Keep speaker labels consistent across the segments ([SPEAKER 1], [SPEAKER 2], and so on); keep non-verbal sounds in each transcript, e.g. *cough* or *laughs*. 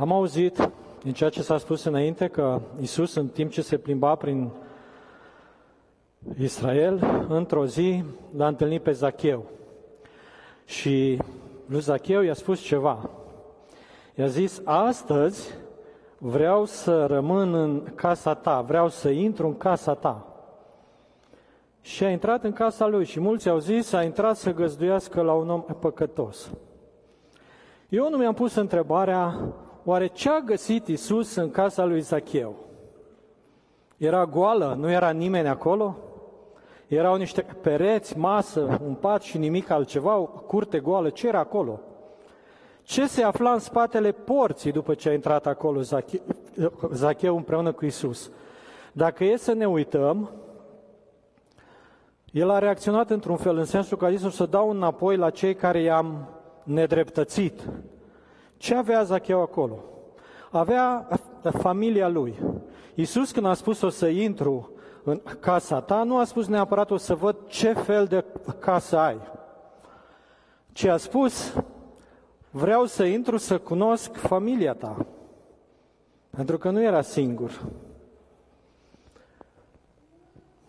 [SPEAKER 1] Am auzit din ceea ce s-a spus înainte că Isus, în timp ce se plimba prin Israel, într-o zi l-a întâlnit pe Zacheu. Și lui Zacheu i-a spus ceva. I-a zis, astăzi vreau să rămân în casa ta, vreau să intru în casa ta. Și a intrat în casa lui și mulți au zis, a intrat să găzduiască la un om păcătos. Eu nu mi-am pus întrebarea, oare ce a găsit Isus în casa lui Zacheu? Era goală? Nu era nimeni acolo? Erau niște pereți, masă, un pat și nimic altceva, o curte goală. Ce era acolo? Ce se afla în spatele porții după ce a intrat acolo Zacheu împreună cu Isus? Dacă e să ne uităm, el a reacționat într-un fel, în sensul că a zis o să dau înapoi la cei care i-am nedreptățit. Ce avea Zacheu acolo? Avea familia lui. Iisus când a spus o să intru în casa ta, nu a spus neapărat o să văd ce fel de casă ai. Ce a spus, vreau să intru să cunosc familia ta. Pentru că nu era singur.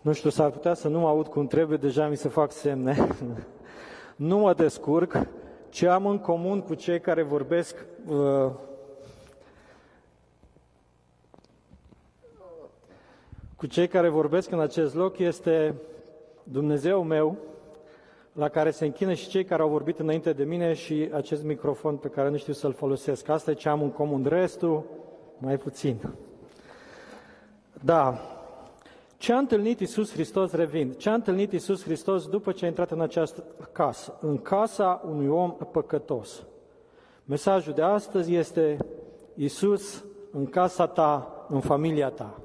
[SPEAKER 1] Nu știu, s-ar putea să nu mă aud cum trebuie, deja mi se fac semne. *laughs* nu mă descurc. Ce am în comun cu cei care vorbesc uh, cu cei care vorbesc în acest loc este Dumnezeu meu, la care se închină și cei care au vorbit înainte de mine și acest microfon pe care nu știu să-l folosesc. Asta e ce am în comun, restul mai puțin. Da, ce a întâlnit Isus Hristos, revin, ce a întâlnit Isus Hristos după ce a intrat în această casă? În casa unui om păcătos. Mesajul de astăzi este Isus în casa ta, în familia ta.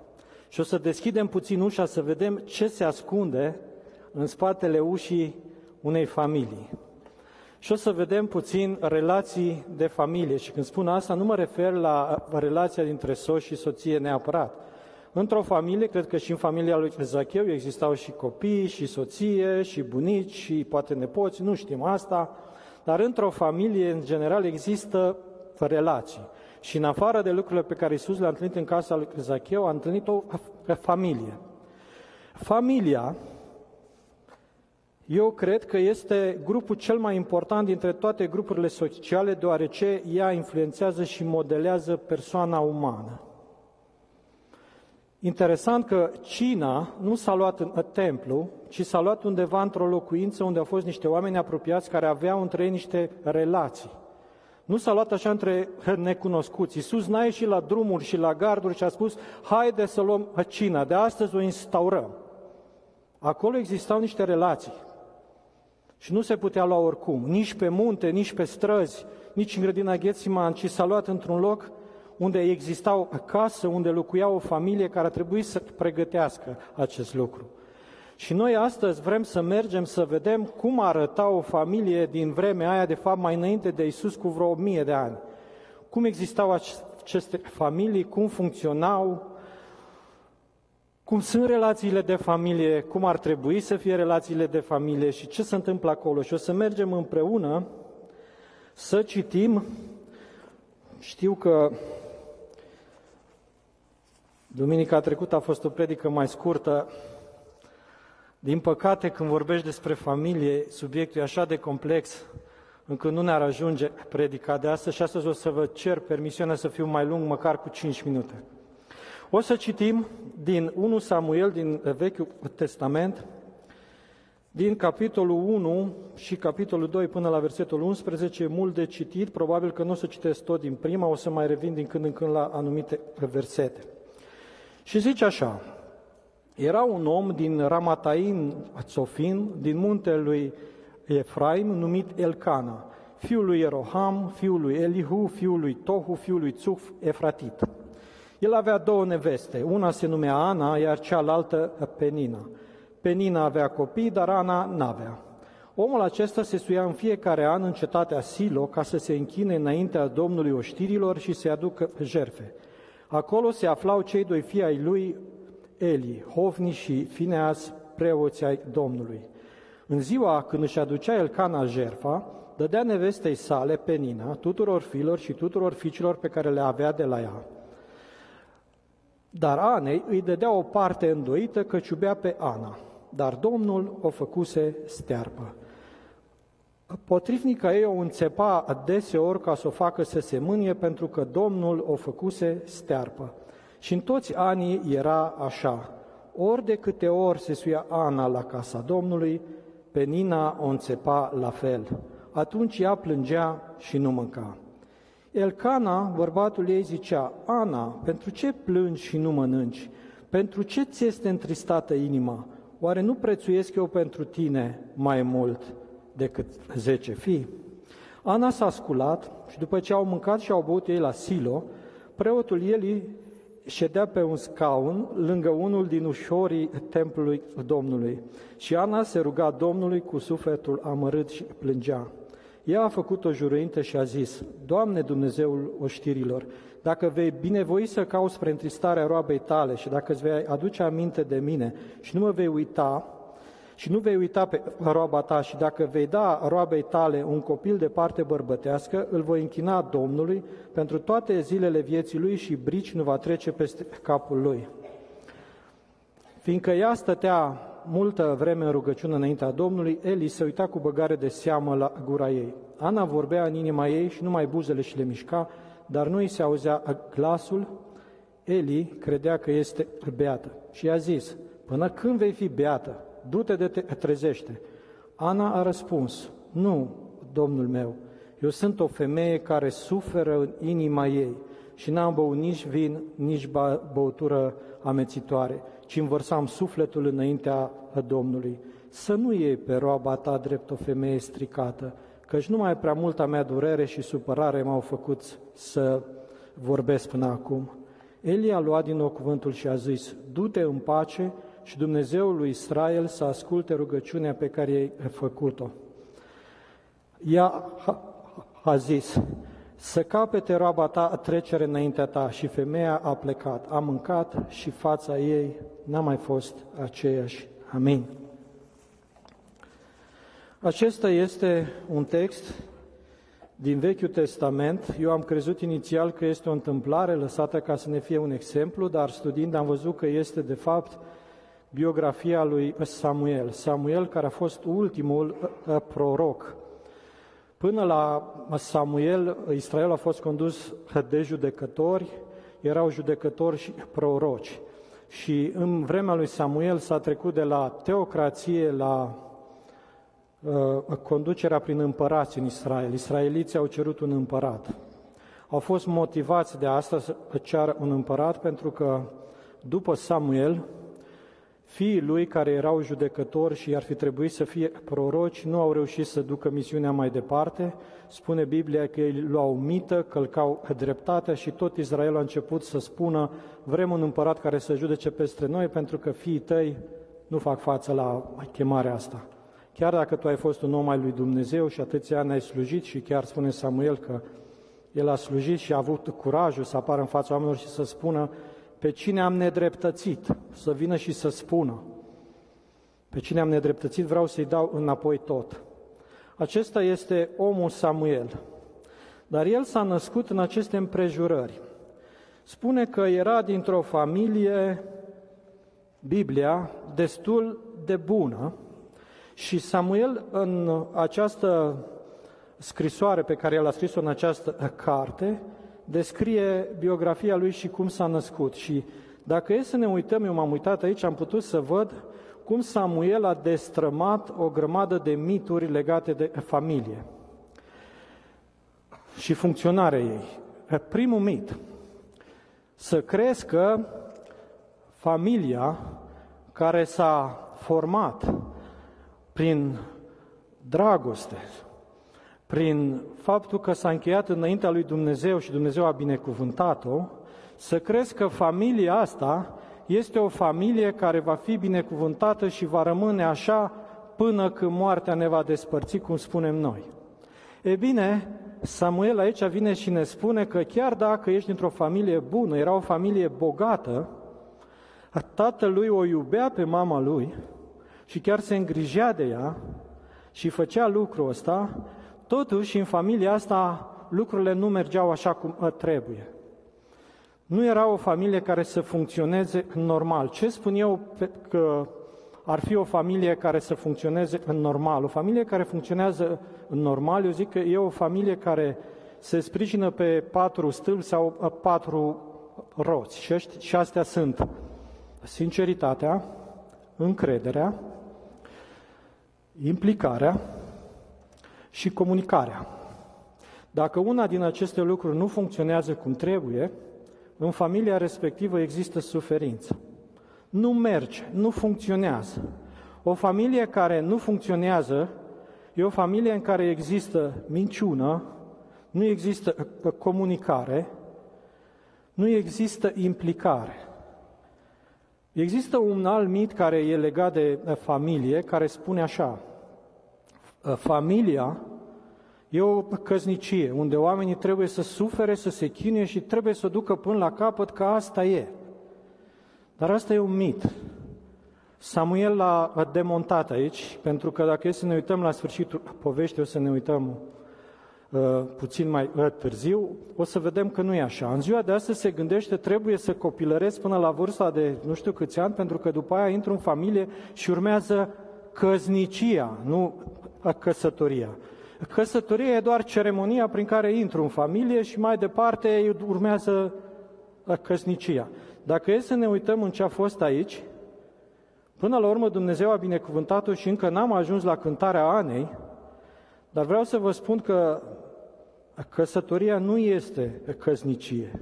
[SPEAKER 1] Și o să deschidem puțin ușa să vedem ce se ascunde în spatele ușii unei familii. Și o să vedem puțin relații de familie. Și când spun asta, nu mă refer la relația dintre soț și soție neapărat, Într-o familie, cred că și în familia lui Zacheu existau și copii, și soție, și bunici, și poate nepoți, nu știm asta, dar într-o familie, în general, există relații. Și în afară de lucrurile pe care Iisus le-a întâlnit în casa lui Zacheu, a întâlnit o familie. Familia, eu cred că este grupul cel mai important dintre toate grupurile sociale, deoarece ea influențează și modelează persoana umană. Interesant că cina nu s-a luat în templu, ci s-a luat undeva într-o locuință unde au fost niște oameni apropiați care aveau între ei niște relații. Nu s-a luat așa între necunoscuți. Iisus n-a ieșit la drumuri și la garduri și a spus, haide să luăm cina, de astăzi o instaurăm. Acolo existau niște relații. Și nu se putea lua oricum, nici pe munte, nici pe străzi, nici în grădina Ghețiman, ci s-a luat într-un loc unde exista o casă, unde locuia o familie care a trebuit să pregătească acest lucru. Și noi astăzi vrem să mergem să vedem cum arăta o familie din vremea aia, de fapt mai înainte de Isus cu vreo mie de ani. Cum existau aceste familii, cum funcționau, cum sunt relațiile de familie, cum ar trebui să fie relațiile de familie și ce se întâmplă acolo. Și o să mergem împreună să citim. Știu că Duminica trecută a fost o predică mai scurtă. Din păcate, când vorbești despre familie, subiectul e așa de complex încât nu ne-ar ajunge predica de astăzi și astăzi o să vă cer permisiunea să fiu mai lung, măcar cu 5 minute. O să citim din 1 Samuel, din Vechiul Testament, din capitolul 1 și capitolul 2 până la versetul 11, mult de citit, probabil că nu o să citesc tot din prima, o să mai revin din când în când la anumite versete. Și zice așa, era un om din Ramataim, Țofin, din muntele lui Efraim, numit Elcana, fiul lui Eroham, fiul lui Elihu, fiul lui Tohu, fiul lui Țuf, Efratit. El avea două neveste, una se numea Ana, iar cealaltă Penina. Penina avea copii, dar Ana n-avea. Omul acesta se suia în fiecare an în cetatea Silo ca să se închine înaintea Domnului oștirilor și să aducă jerfe. Acolo se aflau cei doi fii ai lui Eli, Hofni și Fineas, preoții ai Domnului. În ziua când își aducea el cana jerfa, dădea nevestei sale, Penina, tuturor filor și tuturor fiicilor pe care le avea de la ea. Dar Anei îi dădea o parte îndoită că iubea pe Ana, dar Domnul o făcuse stearpă. Potrivnica ei o înțepa adeseori ca să o facă să se mânie pentru că Domnul o făcuse stearpă. Și în toți anii era așa. Ori de câte ori se suia Ana la casa Domnului, Penina o înțepa la fel. Atunci ea plângea și nu mânca. Elcana, bărbatul ei, zicea, Ana, pentru ce plângi și nu mănânci? Pentru ce ți este întristată inima? Oare nu prețuiesc eu pentru tine mai mult decât zece fii? Ana s-a sculat și după ce au mâncat și au băut ei la Silo, preotul Eli ședea pe un scaun lângă unul din ușorii templului Domnului. Și Ana se ruga Domnului cu sufletul amărât și plângea. Ea a făcut o juruinte și a zis, Doamne Dumnezeul oștirilor, dacă vei binevoi să cauți spre întristarea roabei tale și dacă îți vei aduce aminte de mine și nu mă vei uita și nu vei uita pe roaba ta și dacă vei da roabei tale un copil de parte bărbătească, îl voi închina Domnului pentru toate zilele vieții lui și brici nu va trece peste capul lui. Fiindcă ea stătea multă vreme în rugăciune înaintea Domnului, Eli se uita cu băgare de seamă la gura ei. Ana vorbea în inima ei și numai buzele și le mișca, dar nu îi se auzea glasul. Eli credea că este beată și i-a zis, până când vei fi beată? Du-te de te trezește. Ana a răspuns, nu, domnul meu, eu sunt o femeie care suferă în inima ei și n-am băut nici vin, nici băutură amețitoare, ci învărsam sufletul înaintea Domnului. Să nu iei pe roaba ta drept o femeie stricată, căci numai prea multa mea durere și supărare m-au făcut să vorbesc până acum. Eli a luat din nou cuvântul și a zis, du-te în pace și Dumnezeul lui Israel să asculte rugăciunea pe care ai făcut-o. Ea a zis, să capete roaba ta trecere înaintea ta și femeia a plecat, a mâncat și fața ei n-a mai fost aceeași. Amin. Acesta este un text din Vechiul Testament. Eu am crezut inițial că este o întâmplare lăsată ca să ne fie un exemplu, dar studiind am văzut că este de fapt biografia lui Samuel. Samuel care a fost ultimul uh, uh, proroc Până la Samuel, Israel a fost condus de judecători, erau judecători și proroci. Și în vremea lui Samuel s-a trecut de la teocrație la uh, conducerea prin împărați în Israel. Israeliții au cerut un împărat. Au fost motivați de asta să ceară un împărat pentru că după Samuel, Fiii lui, care erau judecători și ar fi trebuit să fie proroci, nu au reușit să ducă misiunea mai departe. Spune Biblia că ei luau mită, călcau dreptatea și tot Israel a început să spună vrem un împărat care să judece peste noi pentru că fiii tăi nu fac față la chemarea asta. Chiar dacă tu ai fost un om al lui Dumnezeu și atâția ani ai slujit și chiar spune Samuel că el a slujit și a avut curajul să apară în fața oamenilor și să spună pe cine am nedreptățit, să vină și să spună. Pe cine am nedreptățit vreau să-i dau înapoi tot. Acesta este omul Samuel. Dar el s-a născut în aceste împrejurări. Spune că era dintr-o familie, Biblia, destul de bună și Samuel în această scrisoare pe care el a scris-o în această carte, descrie biografia lui și cum s-a născut. Și dacă e să ne uităm, eu m-am uitat aici, am putut să văd cum Samuel a destrămat o grămadă de mituri legate de familie și funcționarea ei. Primul mit, să crească familia care s-a format prin dragoste, prin faptul că s-a încheiat înaintea lui Dumnezeu și Dumnezeu a binecuvântat-o, să crezi că familia asta este o familie care va fi binecuvântată și va rămâne așa până când moartea ne va despărți, cum spunem noi. E bine, Samuel aici vine și ne spune că chiar dacă ești într-o familie bună, era o familie bogată, tatălui o iubea pe mama lui și chiar se îngrijea de ea și făcea lucrul ăsta, Totuși, în familia asta, lucrurile nu mergeau așa cum trebuie. Nu era o familie care să funcționeze normal. Ce spun eu că ar fi o familie care să funcționeze în normal? O familie care funcționează în normal, eu zic că e o familie care se sprijină pe patru stâlpi sau patru roți. Și, și astea sunt sinceritatea, încrederea, implicarea și comunicarea. Dacă una din aceste lucruri nu funcționează cum trebuie, în familia respectivă există suferință. Nu merge, nu funcționează. O familie care nu funcționează e o familie în care există minciună, nu există comunicare, nu există implicare. Există un alt mit care e legat de familie, care spune așa, familia E o căznicie unde oamenii trebuie să sufere, să se chinuie și trebuie să o ducă până la capăt că asta e. Dar asta e un mit. Samuel l-a demontat aici, pentru că dacă e să ne uităm la sfârșitul poveștii, o să ne uităm uh, puțin mai uh, târziu, o să vedem că nu e așa. În ziua de astăzi se gândește, trebuie să copilăresc până la vârsta de nu știu câți ani, pentru că după aia intru în familie și urmează căznicia, nu căsătoria. Căsătoria e doar ceremonia prin care intru în familie și mai departe urmează căsnicia. Dacă e să ne uităm în ce a fost aici, până la urmă Dumnezeu a binecuvântat-o și încă n-am ajuns la cântarea Anei, dar vreau să vă spun că căsătoria nu este căsnicie.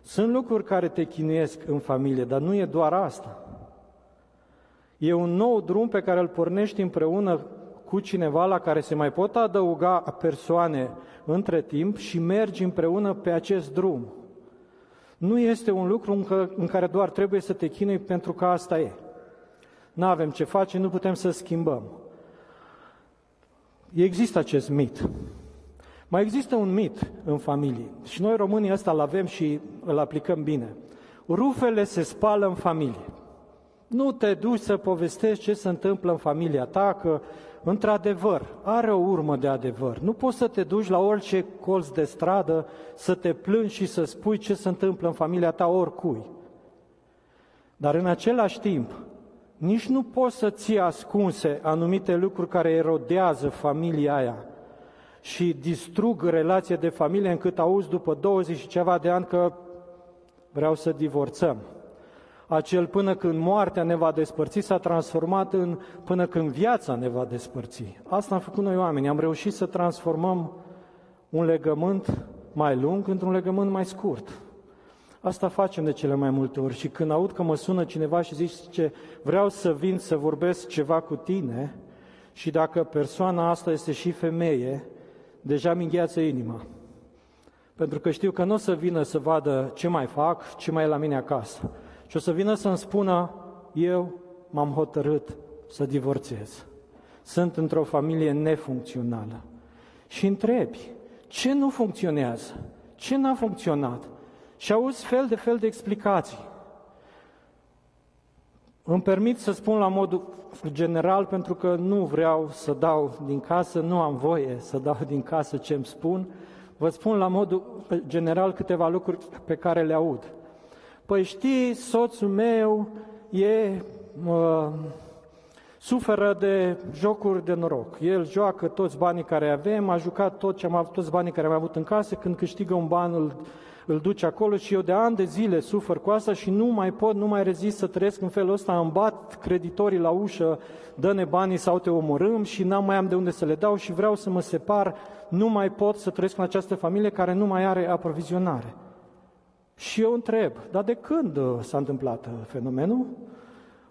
[SPEAKER 1] Sunt lucruri care te chinuiesc în familie, dar nu e doar asta. E un nou drum pe care îl pornești împreună cu cineva la care se mai pot adăuga persoane între timp și mergi împreună pe acest drum. Nu este un lucru în care doar trebuie să te chinui pentru că asta e. Nu avem ce face, nu putem să schimbăm. Există acest mit. Mai există un mit în familie și noi românii ăsta îl avem și îl aplicăm bine. Rufele se spală în familie. Nu te duci să povestești ce se întâmplă în familia ta, că într-adevăr, are o urmă de adevăr. Nu poți să te duci la orice colț de stradă să te plângi și să spui ce se întâmplă în familia ta oricui. Dar în același timp, nici nu poți să ții ascunse anumite lucruri care erodează familia aia și distrug relația de familie încât auzi după 20 și ceva de ani că vreau să divorțăm acel până când moartea ne va despărți s-a transformat în până când viața ne va despărți. Asta am făcut noi oameni. Am reușit să transformăm un legământ mai lung într-un legământ mai scurt. Asta facem de cele mai multe ori și când aud că mă sună cineva și zice vreau să vin să vorbesc ceva cu tine și dacă persoana asta este și femeie, deja mi îngheață inima. Pentru că știu că nu o să vină să vadă ce mai fac, ce mai e la mine acasă și o să vină să-mi spună, eu m-am hotărât să divorțez. Sunt într-o familie nefuncțională. Și întrebi, ce nu funcționează? Ce n-a funcționat? Și auzi fel de fel de explicații. Îmi permit să spun la modul general, pentru că nu vreau să dau din casă, nu am voie să dau din casă ce îmi spun, vă spun la modul general câteva lucruri pe care le aud. Păi știi, soțul meu e, uh, suferă de jocuri de noroc. El joacă toți banii care avem, a jucat tot ce am avut, toți banii care am avut în casă, când câștigă un ban îl, îl duce acolo și eu de ani de zile sufăr cu asta și nu mai pot, nu mai rezist să trăiesc în felul ăsta, îmi bat creditorii la ușă, dă-ne banii sau te omorâm și n-am mai am de unde să le dau și vreau să mă separ, nu mai pot să trăiesc în această familie care nu mai are aprovizionare. Și eu întreb, dar de când uh, s-a întâmplat uh, fenomenul?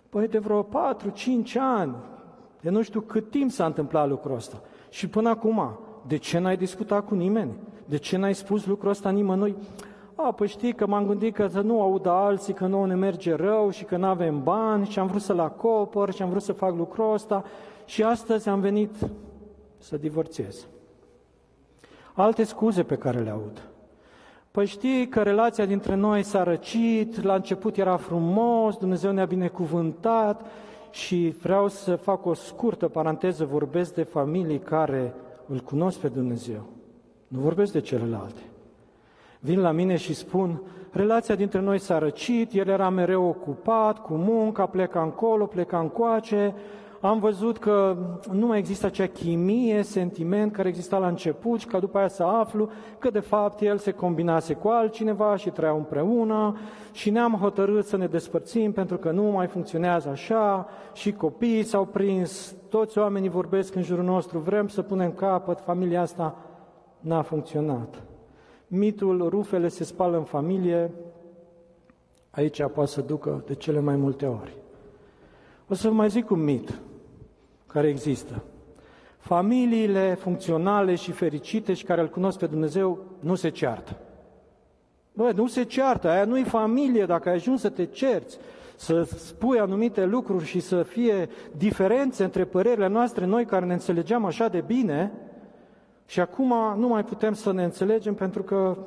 [SPEAKER 1] Păi de vreo 4-5 ani, de nu știu cât timp s-a întâmplat lucrul ăsta. Și până acum, de ce n-ai discutat cu nimeni? De ce n-ai spus lucrul ăsta nimănui? A, păi știi că m-am gândit că să nu audă alții, că nouă ne merge rău și că nu avem bani și am vrut să-l acopăr și am vrut să fac lucrul ăsta și astăzi am venit să divorțez. Alte scuze pe care le aud. Păi știi că relația dintre noi s-a răcit, la început era frumos, Dumnezeu ne-a binecuvântat și vreau să fac o scurtă paranteză, vorbesc de familii care îl cunosc pe Dumnezeu, nu vorbesc de celelalte. Vin la mine și spun, relația dintre noi s-a răcit, el era mereu ocupat cu munca, pleca încolo, pleca încoace, am văzut că nu mai există acea chimie, sentiment care exista la început și că după aia să aflu că de fapt el se combinase cu altcineva și trăiau împreună și ne-am hotărât să ne despărțim pentru că nu mai funcționează așa și copiii s-au prins, toți oamenii vorbesc în jurul nostru, vrem să punem capăt, familia asta n-a funcționat. Mitul rufele se spală în familie, aici poate să ducă de cele mai multe ori. O să vă mai zic un mit care există. Familiile funcționale și fericite și care îl cunosc pe Dumnezeu nu se ceartă. Bă, nu se ceartă, aia nu-i familie dacă ai ajuns să te cerți, să spui anumite lucruri și să fie diferențe între părerile noastre, noi care ne înțelegeam așa de bine, și acum nu mai putem să ne înțelegem pentru că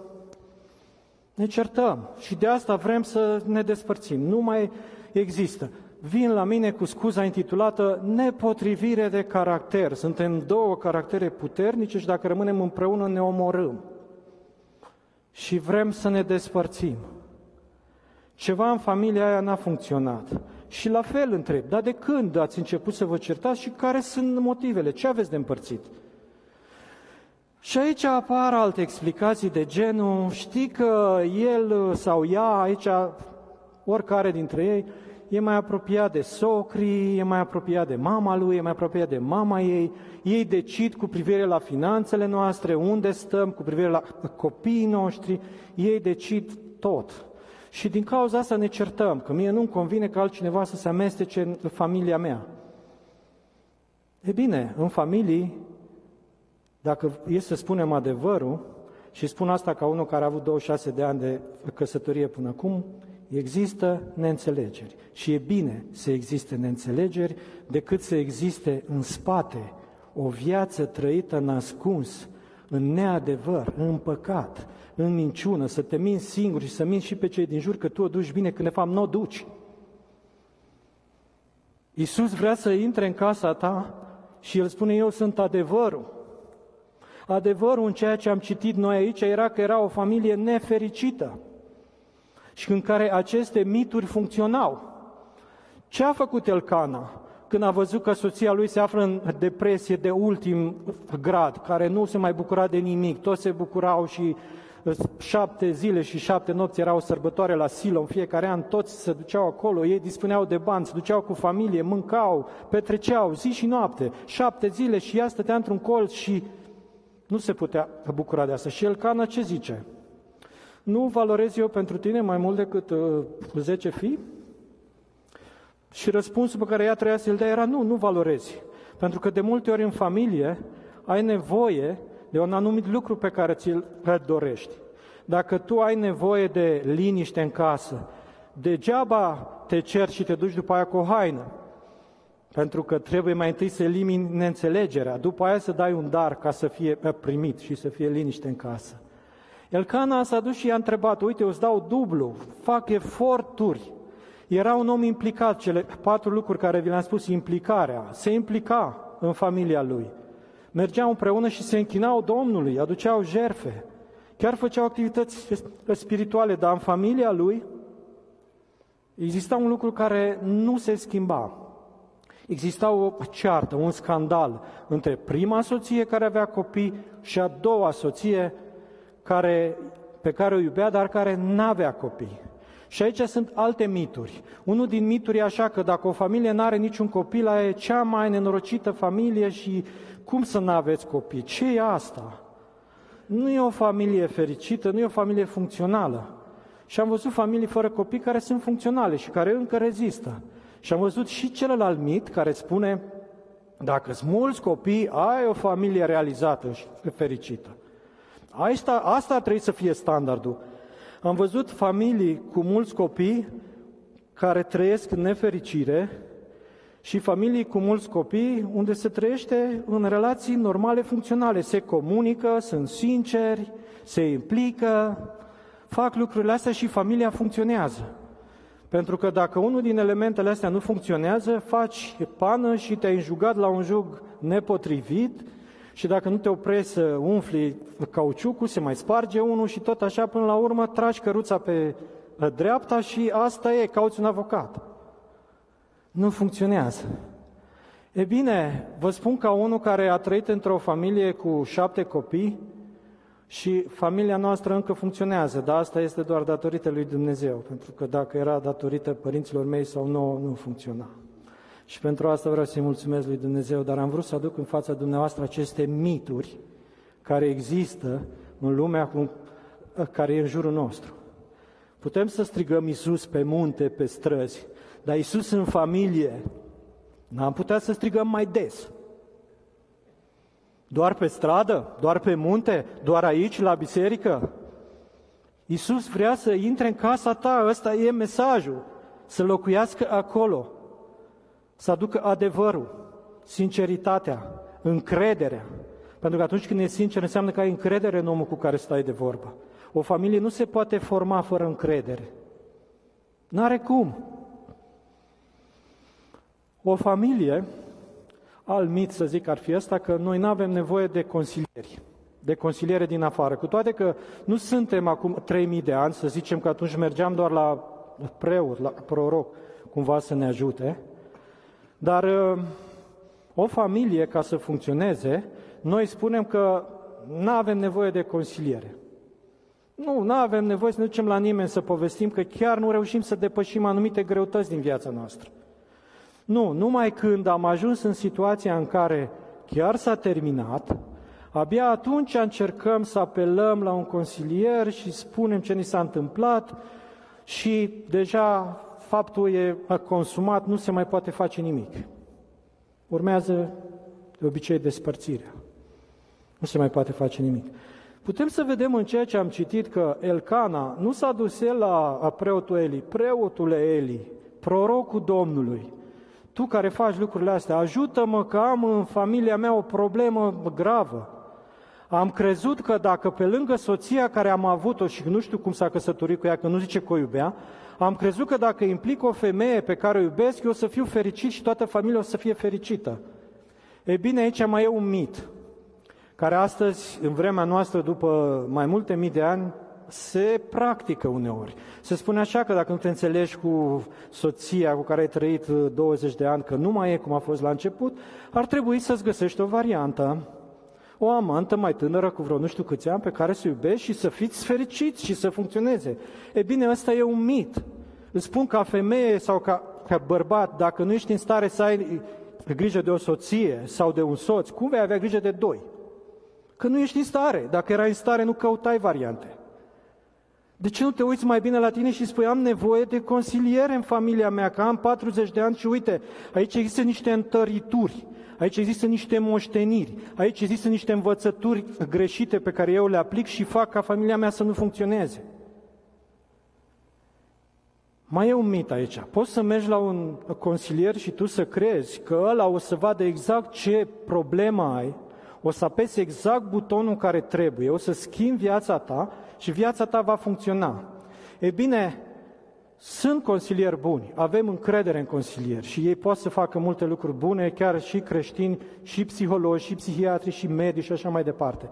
[SPEAKER 1] ne certăm și de asta vrem să ne despărțim. Nu mai există vin la mine cu scuza intitulată Nepotrivire de caracter. Suntem două caractere puternice și dacă rămânem împreună ne omorâm. Și vrem să ne despărțim. Ceva în familia aia n-a funcționat. Și la fel întreb, dar de când ați început să vă certați și care sunt motivele? Ce aveți de împărțit? Și aici apar alte explicații de genul, știi că el sau ea, aici oricare dintre ei, e mai apropiat de socrii, e mai apropiat de mama lui, e mai apropiat de mama ei, ei decid cu privire la finanțele noastre, unde stăm, cu privire la copiii noștri, ei decid tot. Și din cauza asta ne certăm, că mie nu-mi convine ca altcineva să se amestece în familia mea. E bine, în familii, dacă e să spunem adevărul, și spun asta ca unul care a avut 26 de ani de căsătorie până acum, există neînțelegeri. Și e bine să existe neînțelegeri decât să existe în spate o viață trăită în ascuns, în neadevăr, în păcat, în minciună, să te minți singur și să minți și pe cei din jur că tu o duci bine, când de fapt nu o duci. Iisus vrea să intre în casa ta și El spune, eu sunt adevărul. Adevărul în ceea ce am citit noi aici era că era o familie nefericită și în care aceste mituri funcționau. Ce a făcut Elcana când a văzut că soția lui se află în depresie de ultim grad, care nu se mai bucura de nimic, toți se bucurau și uh, șapte zile și șapte nopți era o sărbătoare la Silo, în fiecare an toți se duceau acolo, ei dispuneau de bani, se duceau cu familie, mâncau, petreceau zi și noapte, șapte zile și ea stătea într-un colț și nu se putea bucura de asta. Și Elcana ce zice? Nu valorez eu pentru tine mai mult decât uh, 10 fii? Și răspunsul pe care ea treia să-l dea era nu, nu valorezi. Pentru că de multe ori în familie ai nevoie de un anumit lucru pe care ți-l dorești. Dacă tu ai nevoie de liniște în casă, degeaba te ceri și te duci după aia cu o haină. Pentru că trebuie mai întâi să elimini neînțelegerea, după aia să dai un dar ca să fie primit și să fie liniște în casă. Elcana s-a dus și i-a întrebat, uite, eu îți dau dublu, fac eforturi. Era un om implicat, cele patru lucruri care vi le-am spus, implicarea, se implica în familia lui. Mergeau împreună și se închinau Domnului, aduceau jerfe, chiar făceau activități spirituale, dar în familia lui exista un lucru care nu se schimba. Exista o ceartă, un scandal între prima soție care avea copii și a doua soție care, pe care o iubea, dar care n-avea copii. Și aici sunt alte mituri. Unul din mituri e așa că dacă o familie nu are niciun copil, e cea mai nenorocită familie și cum să nu aveți copii? Ce e asta? Nu e o familie fericită, nu e o familie funcțională. Și am văzut familii fără copii care sunt funcționale și care încă rezistă. Și am văzut și celălalt mit care spune, dacă sunt mulți copii, ai o familie realizată și fericită. Asta, asta ar trebui să fie standardul. Am văzut familii cu mulți copii care trăiesc în nefericire și familii cu mulți copii unde se trăiește în relații normale, funcționale. Se comunică, sunt sinceri, se implică, fac lucrurile astea și familia funcționează. Pentru că dacă unul din elementele astea nu funcționează, faci pană și te-ai înjugat la un jug nepotrivit Și dacă nu te oprești să umfli cauciucul, se mai sparge unul și tot așa până la urmă tragi căruța pe dreapta și asta e, cauți un avocat. Nu funcționează. E bine, vă spun ca unul care a trăit într-o familie cu șapte copii și familia noastră încă funcționează, dar asta este doar datorită lui Dumnezeu, pentru că dacă era datorită părinților mei sau nu, nu funcționa. Și pentru asta vreau să-i mulțumesc lui Dumnezeu, dar am vrut să aduc în fața dumneavoastră aceste mituri care există în lumea cu, care e în jurul nostru. Putem să strigăm Isus pe munte, pe străzi, dar Isus în familie, n-am putea să strigăm mai des. Doar pe stradă? Doar pe munte? Doar aici, la biserică? Iisus vrea să intre în casa ta, ăsta e mesajul, să locuiască acolo, să aducă adevărul, sinceritatea, încrederea. Pentru că atunci când e sincer, înseamnă că ai încredere în omul cu care stai de vorbă. O familie nu se poate forma fără încredere. N-are cum. O familie alt mit, să zic, ar fi ăsta, că noi nu avem nevoie de consilieri, de consiliere din afară. Cu toate că nu suntem acum 3000 de ani, să zicem că atunci mergeam doar la preot, la proroc, cumva să ne ajute, dar uh, o familie, ca să funcționeze, noi spunem că nu avem nevoie de consiliere. Nu, nu avem nevoie să ne ducem la nimeni să povestim că chiar nu reușim să depășim anumite greutăți din viața noastră. Nu, numai când am ajuns în situația în care chiar s-a terminat, abia atunci încercăm să apelăm la un consilier și spunem ce ni s-a întâmplat și deja faptul e consumat, nu se mai poate face nimic. Urmează de obicei despărțirea. Nu se mai poate face nimic. Putem să vedem în ceea ce am citit că Elcana nu s-a dus la preotul Eli, preotul Eli, prorocul Domnului, tu care faci lucrurile astea, ajută-mă că am în familia mea o problemă gravă. Am crezut că dacă pe lângă soția care am avut-o și nu știu cum s-a căsătorit cu ea, că nu zice că o iubea, am crezut că dacă implic o femeie pe care o iubesc, eu o să fiu fericit și toată familia o să fie fericită. E bine, aici mai e un mit, care astăzi, în vremea noastră, după mai multe mii de ani, se practică uneori. Se spune așa că dacă nu te înțelegi cu soția cu care ai trăit 20 uh, de ani, că nu mai e cum a fost la început, ar trebui să-ți găsești o variantă, o amantă mai tânără cu vreo nu știu câți ani pe care să iubești și să fiți fericiți și să funcționeze. E bine, ăsta e un mit. Îți spun ca femeie sau ca, ca bărbat, dacă nu ești în stare să ai grijă de o soție sau de un soț, cum vei avea grijă de doi? Că nu ești în stare. Dacă erai în stare, nu căutai variante. De ce nu te uiți mai bine la tine și spui, am nevoie de consiliere în familia mea, că am 40 de ani și uite, aici există niște întărituri, aici există niște moșteniri, aici există niște învățături greșite pe care eu le aplic și fac ca familia mea să nu funcționeze. Mai e un mit aici. Poți să mergi la un consilier și tu să crezi că ăla o să vadă exact ce problemă ai, o să apese exact butonul care trebuie, o să schimbi viața ta și viața ta va funcționa. E bine, sunt consilieri buni, avem încredere în consilieri și ei pot să facă multe lucruri bune, chiar și creștini, și psihologi, și psihiatri, și medici și așa mai departe.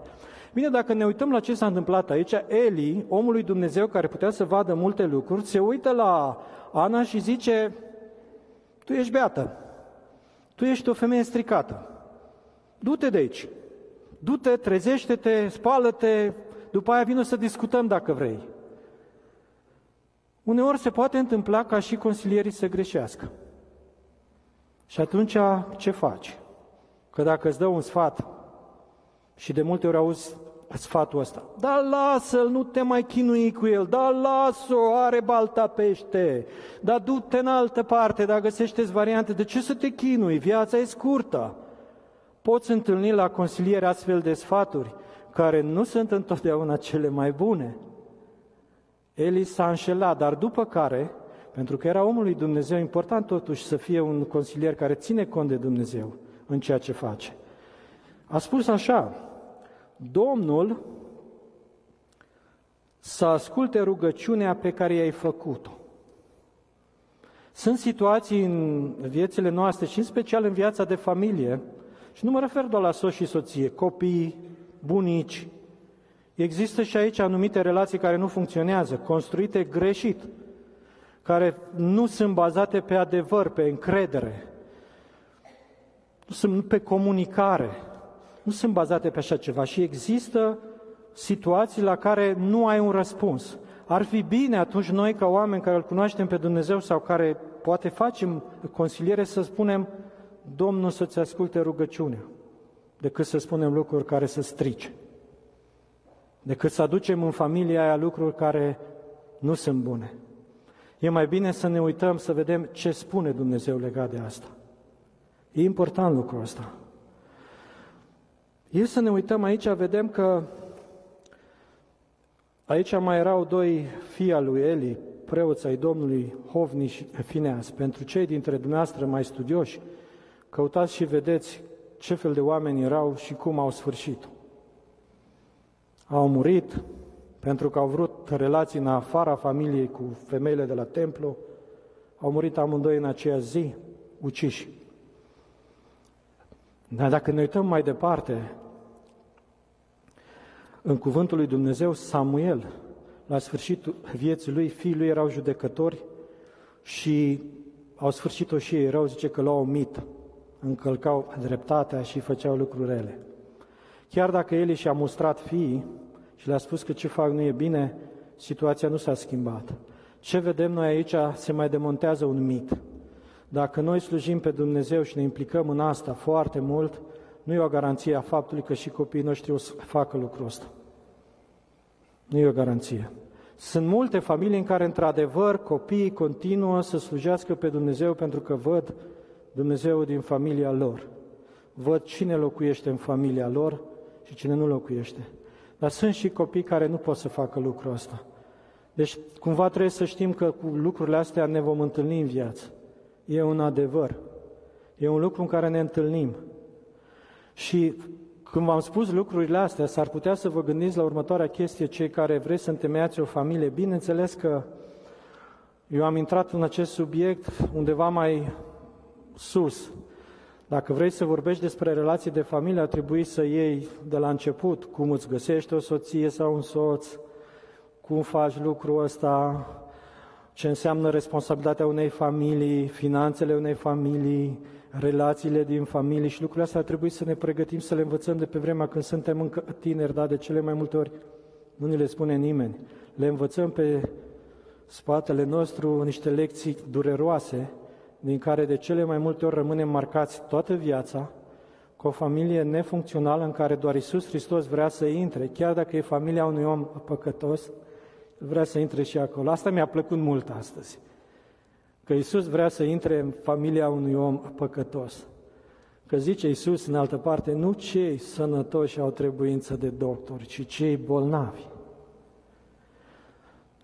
[SPEAKER 1] Bine, dacă ne uităm la ce s-a întâmplat aici, Eli, omul lui Dumnezeu care putea să vadă multe lucruri, se uită la Ana și zice, tu ești beată, tu ești o femeie stricată, du-te de aici, du-te, trezește-te, spală-te, după aia vină să discutăm dacă vrei. Uneori se poate întâmpla ca și consilierii să greșească. Și atunci ce faci? Că dacă îți dă un sfat și de multe ori auzi sfatul ăsta, da lasă-l, nu te mai chinui cu el, da lasă-o, are balta pește, da du-te în altă parte, da găsește variante, de ce să te chinui, viața e scurtă. Poți întâlni la consiliere astfel de sfaturi care nu sunt întotdeauna cele mai bune. Eli s-a înșelat, dar după care, pentru că era omul lui Dumnezeu, important totuși să fie un consilier care ține cont de Dumnezeu în ceea ce face. A spus așa, Domnul să asculte rugăciunea pe care i-ai făcut-o. Sunt situații în viețile noastre și în special în viața de familie Și nu mă refer doar la soț și soție, copii, bunici. Există și aici anumite relații care nu funcționează, construite greșit, care nu sunt bazate pe adevăr, pe încredere, nu sunt pe comunicare, nu sunt bazate pe așa ceva și există situații la care nu ai un răspuns. Ar fi bine atunci noi, ca oameni care îl cunoaștem pe Dumnezeu sau care poate facem consiliere, să spunem, Domnul să-ți asculte rugăciunea, decât să spunem lucruri care să strice. Decât să aducem în familia aia lucruri care nu sunt bune. E mai bine să ne uităm să vedem ce spune Dumnezeu legat de asta. E important lucrul ăsta. E să ne uităm aici, vedem că aici mai erau doi fii al lui Eli, preoți ai Domnului Hovni și Fineas. Pentru cei dintre dumneavoastră mai studioși, căutați și vedeți ce fel de oameni erau și cum au sfârșit. Au murit pentru că au vrut relații în afara familiei cu femeile de la templu, au murit amândoi în aceea zi, uciși. Dar dacă ne uităm mai departe, în cuvântul lui Dumnezeu, Samuel, la sfârșitul vieții lui, fiii lui erau judecători și au sfârșit-o și ei rău, zice că l-au omit, încălcau dreptatea și făceau lucruri rele. Chiar dacă el și-a mustrat fiii și le-a spus că ce fac nu e bine, situația nu s-a schimbat. Ce vedem noi aici se mai demontează un mit. Dacă noi slujim pe Dumnezeu și ne implicăm în asta foarte mult, nu e o garanție a faptului că și copiii noștri o să facă lucrul ăsta. Nu e o garanție. Sunt multe familii în care, într-adevăr, copiii continuă să slujească pe Dumnezeu pentru că văd Dumnezeu din familia lor. Văd cine locuiește în familia lor și cine nu locuiește. Dar sunt și copii care nu pot să facă lucrul ăsta. Deci, cumva trebuie să știm că cu lucrurile astea ne vom întâlni în viață. E un adevăr. E un lucru în care ne întâlnim. Și când v-am spus lucrurile astea, s-ar putea să vă gândiți la următoarea chestie, cei care vreți să întemeiați o familie. Bineînțeles că eu am intrat în acest subiect undeva mai sus. Dacă vrei să vorbești despre relații de familie, ar trebui să iei de la început cum îți găsești o soție sau un soț, cum faci lucrul ăsta, ce înseamnă responsabilitatea unei familii, finanțele unei familii, relațiile din familie și lucrurile astea ar trebui să ne pregătim să le învățăm de pe vremea când suntem încă tineri, dar de cele mai multe ori nu ne le spune nimeni. Le învățăm pe spatele nostru niște lecții dureroase, din care de cele mai multe ori rămânem marcați toată viața, cu o familie nefuncțională în care doar Isus Hristos vrea să intre, chiar dacă e familia unui om păcătos, vrea să intre și acolo. Asta mi-a plăcut mult astăzi. Că Isus vrea să intre în familia unui om păcătos. Că zice Isus în altă parte, nu cei sănătoși au trebuință de doctori, ci cei bolnavi.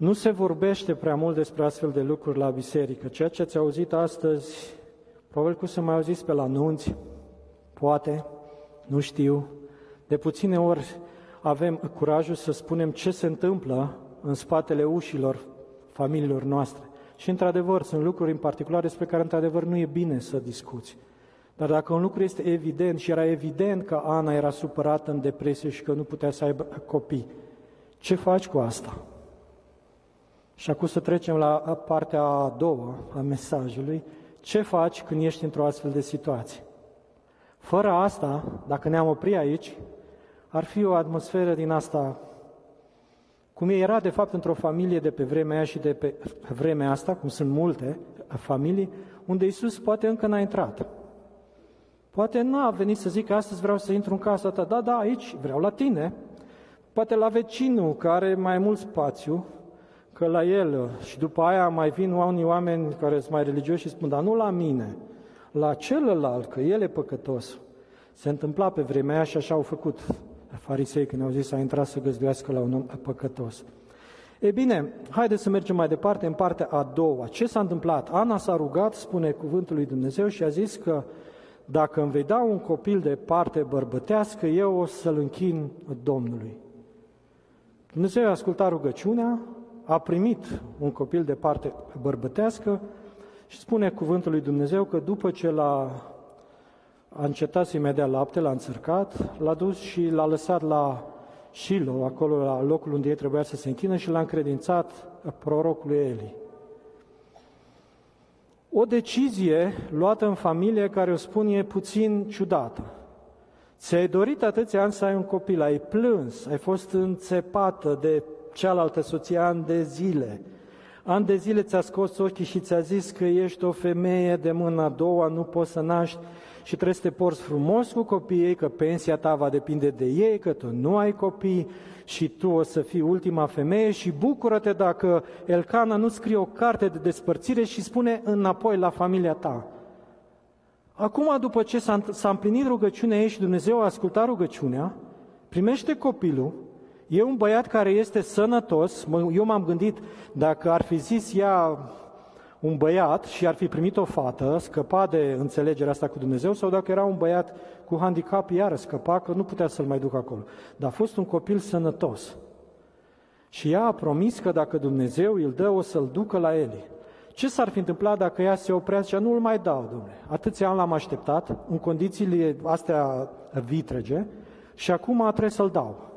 [SPEAKER 1] Nu se vorbește prea mult despre astfel de lucruri la biserică. Ceea ce ați auzit astăzi, probabil că să mai auziți pe la nunți, poate, nu știu. De puține ori avem curajul să spunem ce se întâmplă în spatele ușilor familiilor noastre. Și, într-adevăr, sunt lucruri în particular despre care, într-adevăr, nu e bine să discuți. Dar dacă un lucru este evident și era evident că Ana era supărată în depresie și că nu putea să aibă copii, ce faci cu asta? Și acum să trecem la partea a doua a mesajului. Ce faci când ești într-o astfel de situație? Fără asta, dacă ne-am oprit aici, ar fi o atmosferă din asta cum era de fapt într-o familie de pe vremea aia și de pe vremea asta, cum sunt multe familii, unde Isus poate încă n-a intrat. Poate nu a venit să zică, astăzi vreau să intru în casa ta, da, da, aici, vreau la tine. Poate la vecinul care are mai mult spațiu, că la el, și după aia mai vin unii oameni care sunt mai religioși și spun, dar nu la mine, la celălalt, că el e păcătos. Se întâmpla pe vremea aia și așa au făcut farisei când au zis să intrat să găzduiască la un om păcătos. E bine, haideți să mergem mai departe în partea a doua. Ce s-a întâmplat? Ana s-a rugat, spune cuvântul lui Dumnezeu, și a zis că dacă îmi vei da un copil de parte bărbătească, eu o să-l închin Domnului. Dumnezeu a ascultat rugăciunea, a primit un copil de parte bărbătească și spune cuvântul lui Dumnezeu că după ce l-a a încetat să-i dea lapte, l-a înțărcat, l-a dus și l-a lăsat la Shiloh, acolo la locul unde ei trebuia să se închină și l-a încredințat prorocului Eli. O decizie luată în familie care o spun e puțin ciudată. Ți-ai dorit atâția ani să ai un copil, ai plâns, ai fost înțepată de cealaltă soție ani de zile. Ani de zile ți-a scos ochii și ți-a zis că ești o femeie de mâna a doua, nu poți să naști și trebuie să te porți frumos cu copiii, că pensia ta va depinde de ei, că tu nu ai copii și tu o să fii ultima femeie și bucură-te dacă Elcana nu scrie o carte de despărțire și spune înapoi la familia ta. Acum, după ce s-a, s-a împlinit rugăciunea ei și Dumnezeu a ascultat rugăciunea, primește copilul, e un băiat care este sănătos, eu m-am gândit, dacă ar fi zis ea un băiat și ar fi primit o fată, scăpa de înțelegerea asta cu Dumnezeu, sau dacă era un băiat cu handicap, iară scăpa, că nu putea să-l mai ducă acolo. Dar a fost un copil sănătos. Și ea a promis că dacă Dumnezeu îl dă, o să-l ducă la Eli. Ce s-ar fi întâmplat dacă ea se oprea și nu-l mai dau, domnule? Atâția ani l-am așteptat, în condițiile astea vitrege, și acum trebuie să-l dau.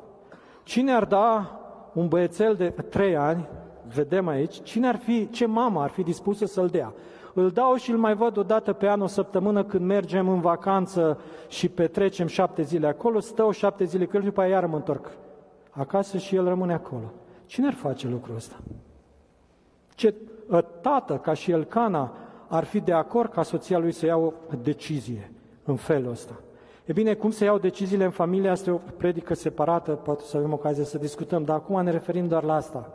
[SPEAKER 1] Cine ar da un băiețel de trei ani vedem aici, cine ar fi, ce mamă ar fi dispusă să-l dea? Îl dau și îl mai văd o dată pe an, o săptămână, când mergem în vacanță și petrecem șapte zile acolo, stau șapte zile cu el și după aia iar mă întorc acasă și el rămâne acolo. Cine ar face lucrul ăsta? Ce ă, tată, ca și el Cana, ar fi de acord ca soția lui să ia o decizie în felul ăsta? E bine, cum se iau deciziile în familie, asta e o predică separată, poate să avem ocazie să discutăm, dar acum ne referim doar la asta.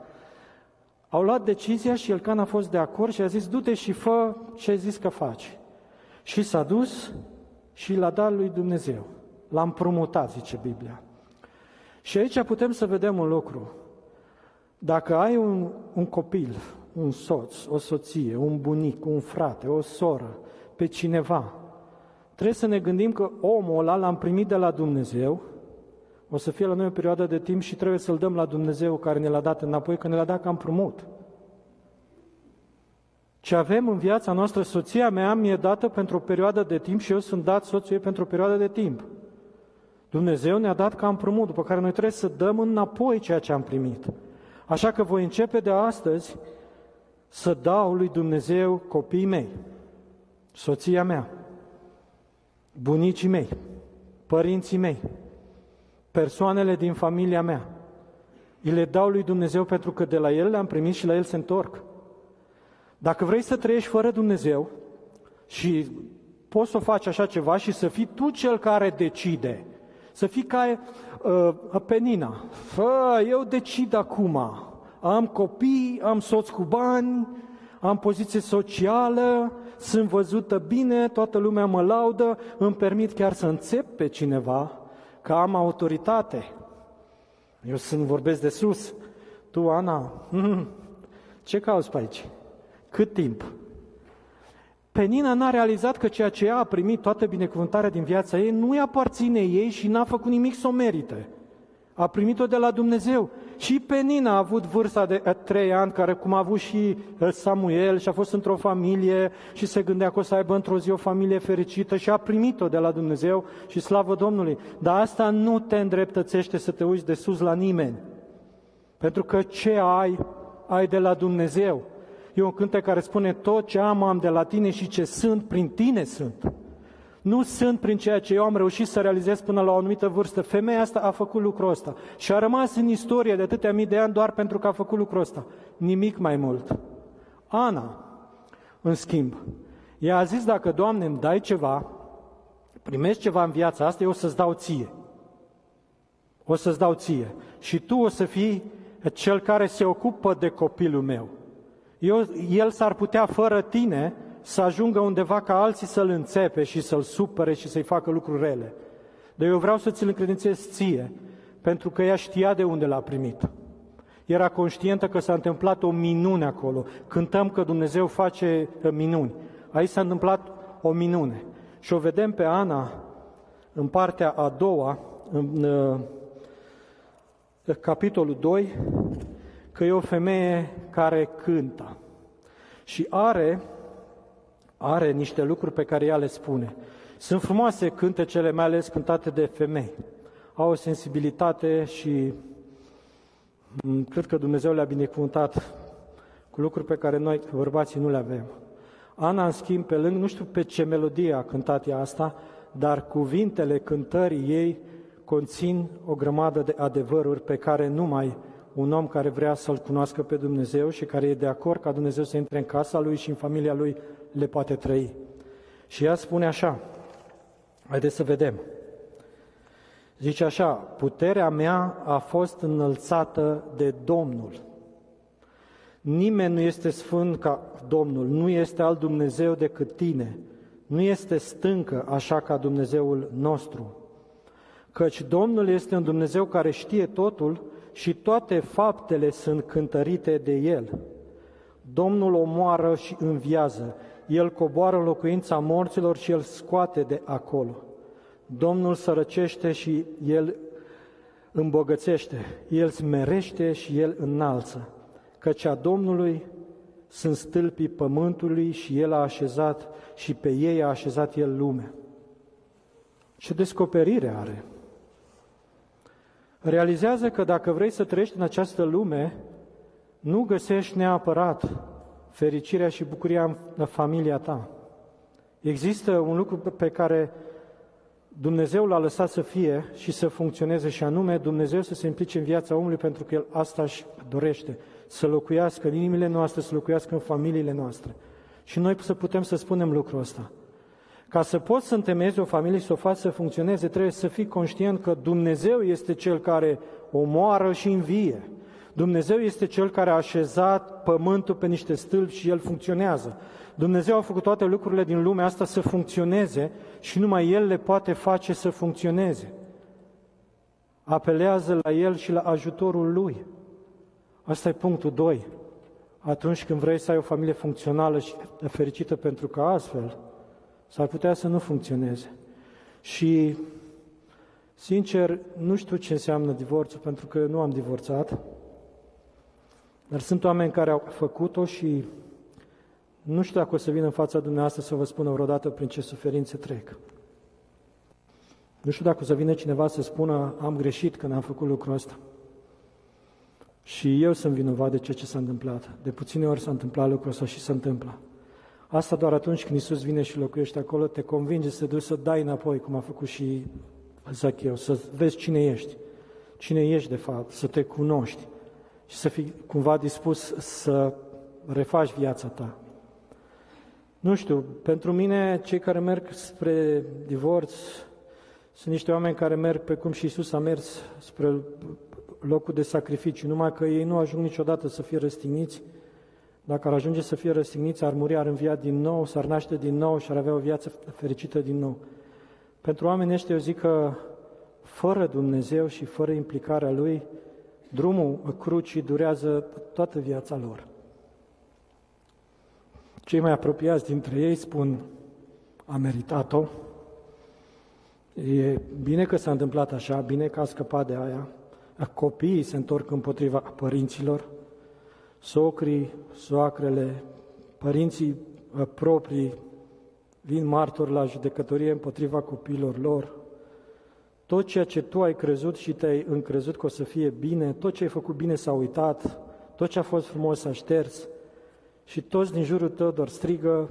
[SPEAKER 1] Au luat decizia și Elcan a fost de acord și a zis, du-te și fă ce ai zis că faci. Și s-a dus și l-a dat lui Dumnezeu. L-a împrumutat, zice Biblia. Și aici putem să vedem un lucru. Dacă ai un, un copil, un soț, o soție, un bunic, un frate, o soră, pe cineva, trebuie să ne gândim că omul ăla l-am primit de la Dumnezeu o să fie la noi o perioadă de timp și trebuie să-L dăm la Dumnezeu care ne l-a dat înapoi, că ne l-a dat ca împrumut. Ce avem în viața noastră, soția mea mi-e dată pentru o perioadă de timp și eu sunt dat soțul ei pentru o perioadă de timp. Dumnezeu ne-a dat ca împrumut, după care noi trebuie să dăm înapoi ceea ce am primit. Așa că voi începe de astăzi să dau lui Dumnezeu copiii mei, soția mea, bunicii mei, părinții mei, persoanele din familia mea. Îi le dau lui Dumnezeu pentru că de la El le-am primit și la El se întorc. Dacă vrei să trăiești fără Dumnezeu și poți să faci așa ceva și să fii tu cel care decide, să fii ca uh, Penina. Fă, eu decid acum. Am copii, am soț cu bani, am poziție socială, sunt văzută bine, toată lumea mă laudă, îmi permit chiar să înțep pe cineva, că am autoritate. Eu sunt, vorbesc de sus. Tu, Ana, mm, ce cauți pe aici? Cât timp? Penina n-a realizat că ceea ce ea a primit, toată binecuvântarea din viața ei, nu i aparține ei și n-a făcut nimic să o merite. A primit-o de la Dumnezeu. Și Penina a avut vârsta de eh, trei ani, care cum a avut și eh, Samuel și a fost într-o familie și se gândea că o să aibă într-o zi o familie fericită și a primit-o de la Dumnezeu și slavă Domnului. Dar asta nu te îndreptățește să te uiți de sus la nimeni. Pentru că ce ai, ai de la Dumnezeu. E un cântec care spune tot ce am, am de la tine și ce sunt, prin tine sunt. Nu sunt prin ceea ce eu am reușit să realizez până la o anumită vârstă. Femeia asta a făcut lucrul ăsta și a rămas în istorie de atâtea mii de ani doar pentru că a făcut lucrul ăsta. Nimic mai mult. Ana, în schimb, ea a zis, dacă, Doamne, îmi dai ceva, primești ceva în viața asta, eu o să-ți dau ție. O să-ți dau ție. Și tu o să fii cel care se ocupă de copilul meu. Eu, el s-ar putea, fără tine, să ajungă undeva ca alții să-l înțepe și să-l supere și să-i facă lucruri rele. Dar eu vreau să ți-l încredințez ție, pentru că ea știa de unde l-a primit. Era conștientă că s-a întâmplat o minune acolo. Cântăm că Dumnezeu face uh, minuni. Aici s-a întâmplat o minune. Și o vedem pe Ana în partea a doua, în uh, capitolul 2, că e o femeie care cântă. Și are are niște lucruri pe care ea le spune. Sunt frumoase cântecele, mai ales cântate de femei. Au o sensibilitate și mm, cred că Dumnezeu le-a binecuvântat cu lucruri pe care noi, bărbații, nu le avem. Ana, în schimb, pe lângă, nu știu pe ce melodie a cântat ea asta, dar cuvintele cântării ei conțin o grămadă de adevăruri pe care numai un om care vrea să-L cunoască pe Dumnezeu și care e de acord ca Dumnezeu să intre în casa lui și în familia lui, le poate trăi. Și ea spune așa, haideți să vedem. Zice așa, puterea mea a fost înălțată de Domnul. Nimeni nu este sfânt ca Domnul, nu este alt Dumnezeu decât tine, nu este stâncă așa ca Dumnezeul nostru. Căci Domnul este un Dumnezeu care știe totul și toate faptele sunt cântărite de El. Domnul omoară și înviază, El coboară în locuința morților și El scoate de acolo. Domnul sărăcește și El îmbogățește, El smerește și El înalță, căci a Domnului sunt stâlpii pământului și El a așezat și pe ei a așezat El lumea. Ce descoperire are! Realizează că dacă vrei să trăiești în această lume, nu găsești neapărat fericirea și bucuria în familia ta. Există un lucru pe care Dumnezeu l-a lăsat să fie și să funcționeze și anume Dumnezeu să se implice în viața omului pentru că El asta își dorește, să locuiască în inimile noastre, să locuiască în familiile noastre. Și noi să putem să spunem lucrul ăsta. Ca să poți să întemeiezi o familie și să o faci să funcționeze, trebuie să fii conștient că Dumnezeu este Cel care omoară și învie. Dumnezeu este Cel care a așezat pământul pe niște stâlpi și El funcționează. Dumnezeu a făcut toate lucrurile din lumea asta să funcționeze și numai El le poate face să funcționeze. Apelează la El și la ajutorul Lui. Asta e punctul 2. Atunci când vrei să ai o familie funcțională și fericită pentru că astfel s-ar putea să nu funcționeze. Și, sincer, nu știu ce înseamnă divorțul, pentru că nu am divorțat, dar sunt oameni care au făcut-o și nu știu dacă o să vin în fața dumneavoastră să vă spună vreodată prin ce suferințe trec. Nu știu dacă o să vină cineva să spună am greșit când am făcut lucrul ăsta. Și eu sunt vinovat de ceea ce s-a întâmplat. De puține ori s-a întâmplat lucrul ăsta și se întâmplă. Asta doar atunci când Isus vine și locuiește acolo, te convinge să te duci să dai înapoi, cum a făcut și Zacheu, să vezi cine ești, cine ești de fapt, să te cunoști și să fii cumva dispus să refaci viața ta. Nu știu, pentru mine, cei care merg spre divorț sunt niște oameni care merg pe cum și Isus a mers spre locul de sacrificiu, numai că ei nu ajung niciodată să fie răstigniți, dacă ar ajunge să fie răstigniți, ar muri, ar învia din nou, s-ar naște din nou și ar avea o viață fericită din nou. Pentru oamenii ăștia eu zic că fără Dumnezeu și fără implicarea Lui, drumul crucii durează toată viața lor. Cei mai apropiați dintre ei spun, a meritat-o, e bine că s-a întâmplat așa, bine că a scăpat de aia, copiii se întorc împotriva părinților, socrii, soacrele, părinții uh, proprii vin martori la judecătorie împotriva copiilor lor. Tot ceea ce tu ai crezut și te-ai încrezut că o să fie bine, tot ce ai făcut bine s-a uitat, tot ce a fost frumos s-a șters și toți din jurul tău doar strigă,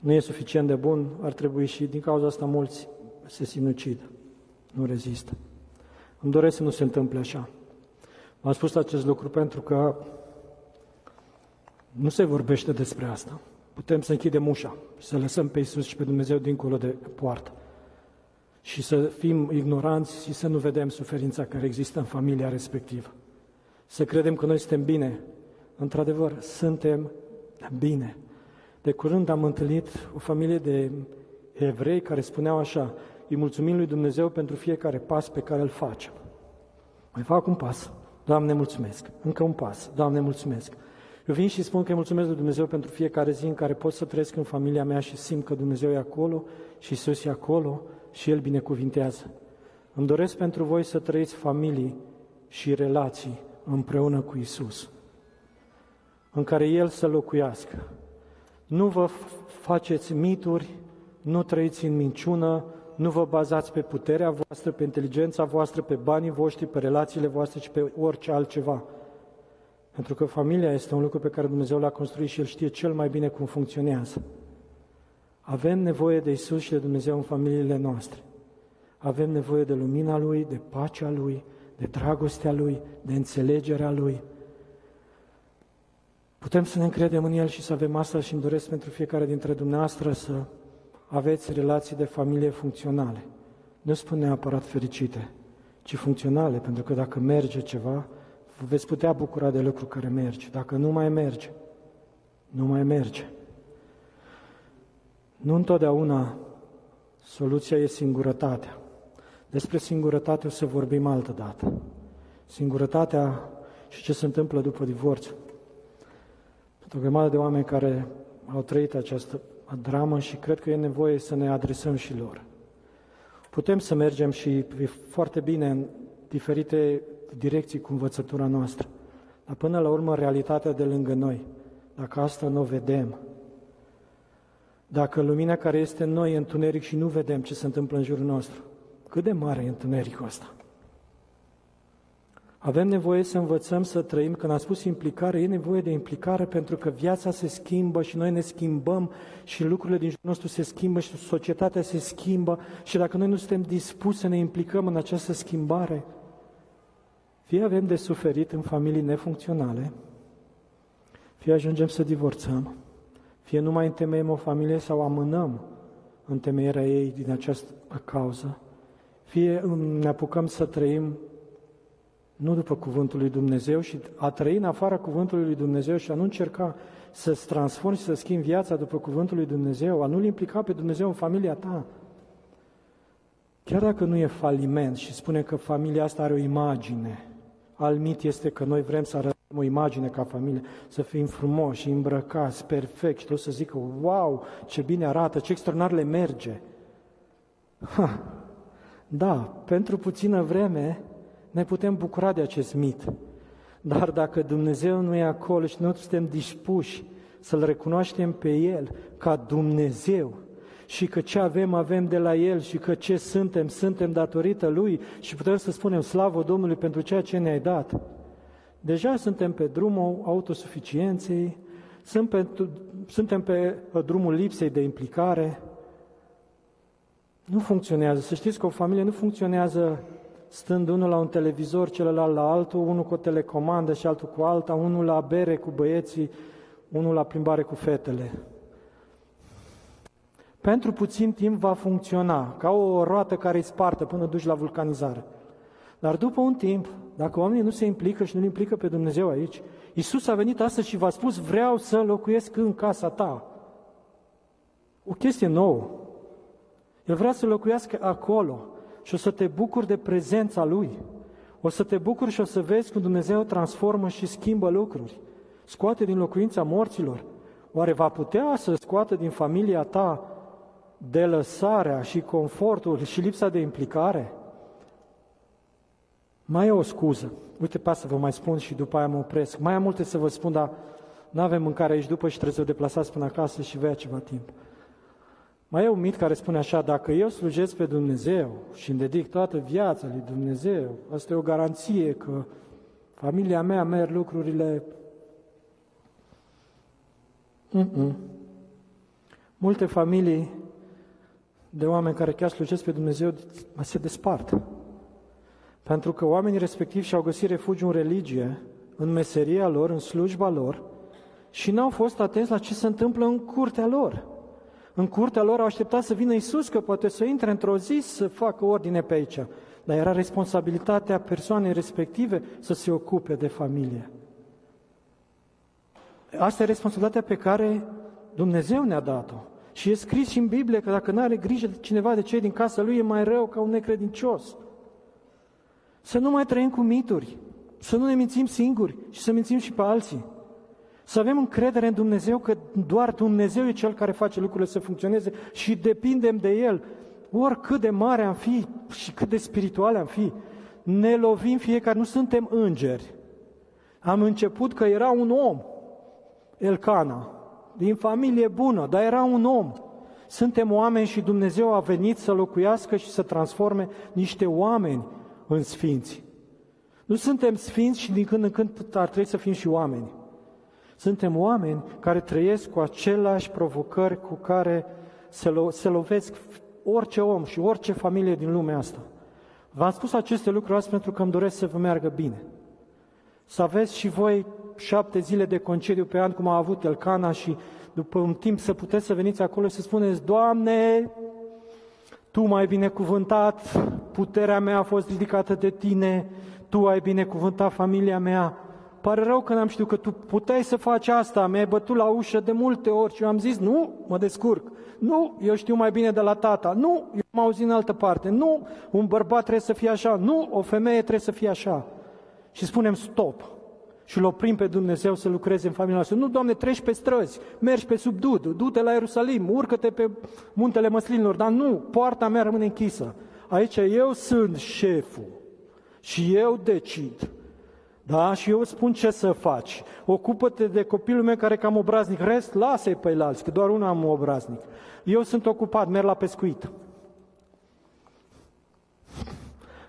[SPEAKER 1] nu e suficient de bun, ar trebui și din cauza asta mulți se sinucid, nu rezistă. Îmi doresc să nu se întâmple așa. Am spus acest lucru pentru că nu se vorbește despre asta. Putem să închidem ușa și să lăsăm pe Isus și pe Dumnezeu dincolo de poartă și să fim ignoranți și să nu vedem suferința care există în familia respectivă. Să credem că noi suntem bine. Într-adevăr, suntem bine. De curând am întâlnit o familie de evrei care spuneau așa, îi mulțumim lui Dumnezeu pentru fiecare pas pe care îl facem. Mai fac un pas. Doamne, mulțumesc. Încă un pas. Doamne, mulțumesc. Eu vin și spun că îi mulțumesc lui Dumnezeu pentru fiecare zi în care pot să trăiesc în familia mea și simt că Dumnezeu e acolo și Isus e acolo și El binecuvintează. Îmi doresc pentru voi să trăiți familii și relații împreună cu Isus, în care El să locuiască. Nu vă faceți mituri nu trăiți în minciună, nu vă bazați pe puterea voastră, pe inteligența voastră, pe banii voștri, pe relațiile voastre și pe orice altceva. Pentru că familia este un lucru pe care Dumnezeu l-a construit și El știe cel mai bine cum funcționează. Avem nevoie de Isus și de Dumnezeu în familiile noastre. Avem nevoie de lumina Lui, de pacea Lui, de dragostea Lui, de înțelegerea Lui. Putem să ne încredem în El și să avem asta și îmi doresc pentru fiecare dintre dumneavoastră să aveți relații de familie funcționale. Nu spun neapărat fericite, ci funcționale, pentru că dacă merge ceva, veți putea bucura de lucru care merge. Dacă nu mai merge, nu mai merge. Nu întotdeauna soluția e singurătatea. Despre singurătate o să vorbim altă dată. Singurătatea și ce se întâmplă după divorț. Pentru o grămadă de oameni care au trăit această dramă și cred că e nevoie să ne adresăm și lor. Putem să mergem și foarte bine în diferite direcții cu învățătura noastră, dar până la urmă realitatea de lângă noi, dacă asta nu o vedem, dacă lumina care este în noi e întuneric și nu vedem ce se întâmplă în jurul nostru, cât de mare e întunericul ăsta? Avem nevoie să învățăm să trăim. Când am spus implicare, e nevoie de implicare pentru că viața se schimbă și noi ne schimbăm și lucrurile din jurul nostru se schimbă și societatea se schimbă și dacă noi nu suntem dispuși să ne implicăm în această schimbare, fie avem de suferit în familii nefuncționale, fie ajungem să divorțăm, fie nu mai întemeiem o familie sau amânăm întemeierea ei din această cauză, fie ne apucăm să trăim nu după cuvântul lui Dumnezeu și a trăi în afara cuvântului lui Dumnezeu și a nu încerca să-ți transformi și să schimbi viața după cuvântul lui Dumnezeu, a nu-L implica pe Dumnezeu în familia ta. Chiar dacă nu e faliment și spune că familia asta are o imagine, al mit este că noi vrem să arătăm o imagine ca familie, să fim frumoși, îmbrăcați, perfect și tot să zică, wow, ce bine arată, ce extraordinar le merge. Ha, da, pentru puțină vreme ne putem bucura de acest mit. Dar dacă Dumnezeu nu e acolo și nu suntem dispuși să-L recunoaștem pe El ca Dumnezeu și că ce avem, avem de la El și că ce suntem, suntem datorită Lui și putem să spunem slavă Domnului pentru ceea ce ne-ai dat, deja suntem pe drumul autosuficienței, suntem pe drumul lipsei de implicare. Nu funcționează. Să știți că o familie nu funcționează stând unul la un televizor, celălalt la altul, unul cu o telecomandă și altul cu alta, unul la bere cu băieții, unul la plimbare cu fetele. Pentru puțin timp va funcționa, ca o roată care îi spartă până duci la vulcanizare. Dar după un timp, dacă oamenii nu se implică și nu implică pe Dumnezeu aici, Iisus a venit astăzi și v-a spus, vreau să locuiesc în casa ta. O chestie nouă. El vrea să locuiască acolo și o să te bucuri de prezența Lui. O să te bucuri și o să vezi cum Dumnezeu transformă și schimbă lucruri. Scoate din locuința morților. Oare va putea să scoată din familia ta de lăsarea și confortul și lipsa de implicare? Mai e o scuză. Uite, pe asta vă mai spun și după aia mă opresc. Mai am multe să vă spun, dar nu avem mâncare aici după și trebuie să o deplasați până acasă și vei ceva timp. Mai e un mit care spune așa, dacă eu slujesc pe Dumnezeu și îmi dedic toată viața lui Dumnezeu, asta e o garanție că familia mea merg lucrurile... Mm-mm. Multe familii de oameni care chiar slujesc pe Dumnezeu se despart. Pentru că oamenii respectivi și-au găsit refugiu în religie, în meseria lor, în slujba lor și n-au fost atenți la ce se întâmplă în curtea lor. În curtea lor au așteptat să vină Isus, că poate să intre într-o zi să facă ordine pe aici. Dar era responsabilitatea persoanei respective să se ocupe de familie. Asta e responsabilitatea pe care Dumnezeu ne-a dat-o. Și e scris și în Biblie că dacă nu are grijă de cineva de cei din casa lui, e mai rău ca un necredincios. Să nu mai trăim cu mituri, să nu ne mințim singuri și să mințim și pe alții. Să avem încredere în Dumnezeu că doar Dumnezeu e Cel care face lucrurile să funcționeze și depindem de El. Oricât de mare am fi și cât de spirituale am fi, ne lovim fiecare, nu suntem îngeri. Am început că era un om, Elcana, din familie bună, dar era un om. Suntem oameni și Dumnezeu a venit să locuiască și să transforme niște oameni în sfinți. Nu suntem sfinți și din când în când ar trebui să fim și oameni. Suntem oameni care trăiesc cu aceleași provocări cu care se, lo- se lovesc orice om și orice familie din lumea asta. V-am spus aceste lucruri azi pentru că îmi doresc să vă meargă bine. Să aveți și voi șapte zile de concediu pe an, cum a avut Elcana și după un timp să puteți să veniți acolo și să spuneți, Doamne, Tu mai binecuvântat, puterea mea a fost ridicată de Tine, Tu ai binecuvântat familia mea. Pare rău că n-am știut că Tu puteai să faci asta, mi-ai bătut la ușă de multe ori și eu am zis, nu, mă descurc. Nu, eu știu mai bine de la tata. Nu, eu am auzit în altă parte. Nu, un bărbat trebuie să fie așa. Nu, o femeie trebuie să fie așa. Și spunem stop și îl oprim pe Dumnezeu să lucreze în familia noastră. Nu, Doamne, treci pe străzi, mergi pe sub Dud, du-te la Ierusalim, urcă-te pe muntele măslinilor, dar nu, poarta mea rămâne închisă. Aici eu sunt șeful și eu decid. Da? Și eu spun ce să faci. Ocupă-te de copilul meu care e cam obraznic. Rest, lasă-i pe alți, că doar unul am obraznic. Eu sunt ocupat, merg la pescuit.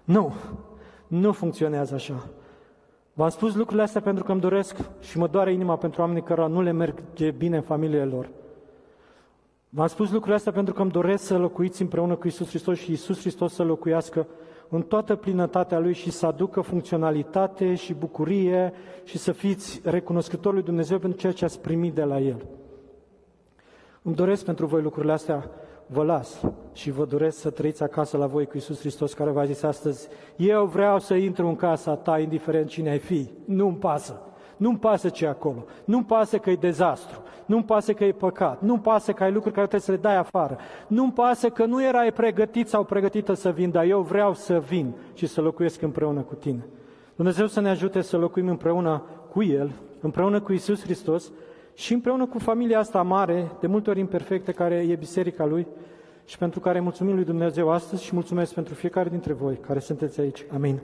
[SPEAKER 1] Nu, nu funcționează așa. V-am spus lucrurile astea pentru că îmi doresc și mă doare inima pentru oamenii care nu le merge bine în familiile lor. V-am spus lucrurile astea pentru că îmi doresc să locuiți împreună cu Isus Hristos și Isus Hristos să locuiască în toată plinătatea Lui și să aducă funcționalitate și bucurie și să fiți recunoscători lui Dumnezeu pentru ceea ce ați primit de la El. Îmi doresc pentru voi lucrurile astea vă las și vă doresc să trăiți acasă la voi cu Isus Hristos, care v-a zis astăzi, eu vreau să intru în casa ta, indiferent cine ai fi, nu-mi pasă. Nu-mi pasă ce e acolo. Nu-mi pasă că e dezastru. Nu-mi pasă că e păcat. Nu-mi pasă că ai lucruri care trebuie să le dai afară. Nu-mi pasă că nu erai pregătit sau pregătită să vin, dar eu vreau să vin și să locuiesc împreună cu tine. Dumnezeu să ne ajute să locuim împreună cu El, împreună cu Isus Hristos, și împreună cu familia asta mare, de multe ori imperfectă, care e biserica lui și pentru care mulțumim lui Dumnezeu astăzi și mulțumesc pentru fiecare dintre voi care sunteți aici. Amin.